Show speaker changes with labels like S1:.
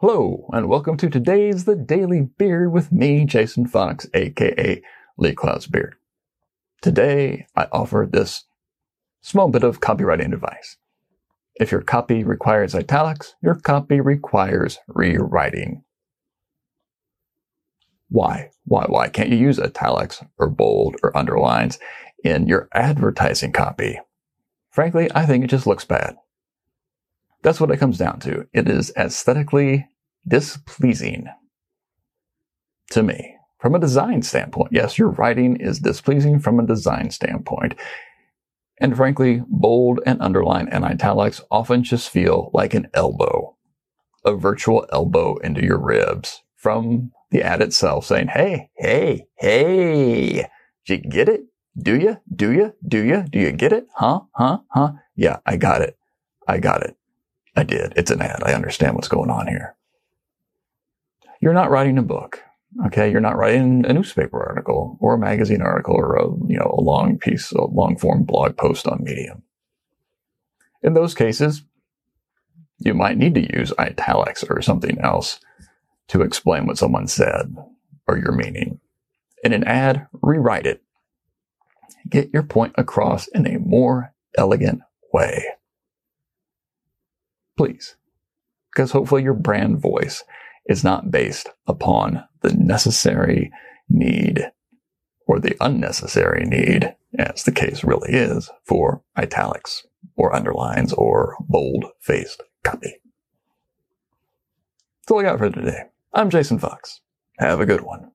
S1: Hello, and welcome to today's The Daily Beard with me, Jason Fox, aka Lee Cloud's Beard. Today, I offer this small bit of copywriting advice. If your copy requires italics, your copy requires rewriting. Why? Why? Why can't you use italics or bold or underlines in your advertising copy? Frankly, I think it just looks bad. That's what it comes down to. It is aesthetically displeasing to me from a design standpoint. Yes, your writing is displeasing from a design standpoint. And frankly, bold and underline and italics often just feel like an elbow, a virtual elbow into your ribs from the ad itself saying, Hey, hey, hey, did you get it? Do you? Do you? Do you? Do you get it? Huh? Huh? Huh? Yeah, I got it. I got it. I did. It's an ad. I understand what's going on here. You're not writing a book. Okay. You're not writing a newspaper article or a magazine article or a, you know, a long piece, a long form blog post on Medium. In those cases, you might need to use italics or something else to explain what someone said or your meaning. In an ad, rewrite it. Get your point across in a more elegant way. Please. Because hopefully your brand voice is not based upon the necessary need or the unnecessary need, as the case really is, for italics or underlines or bold faced copy. That's all I got for today. I'm Jason Fox. Have a good one.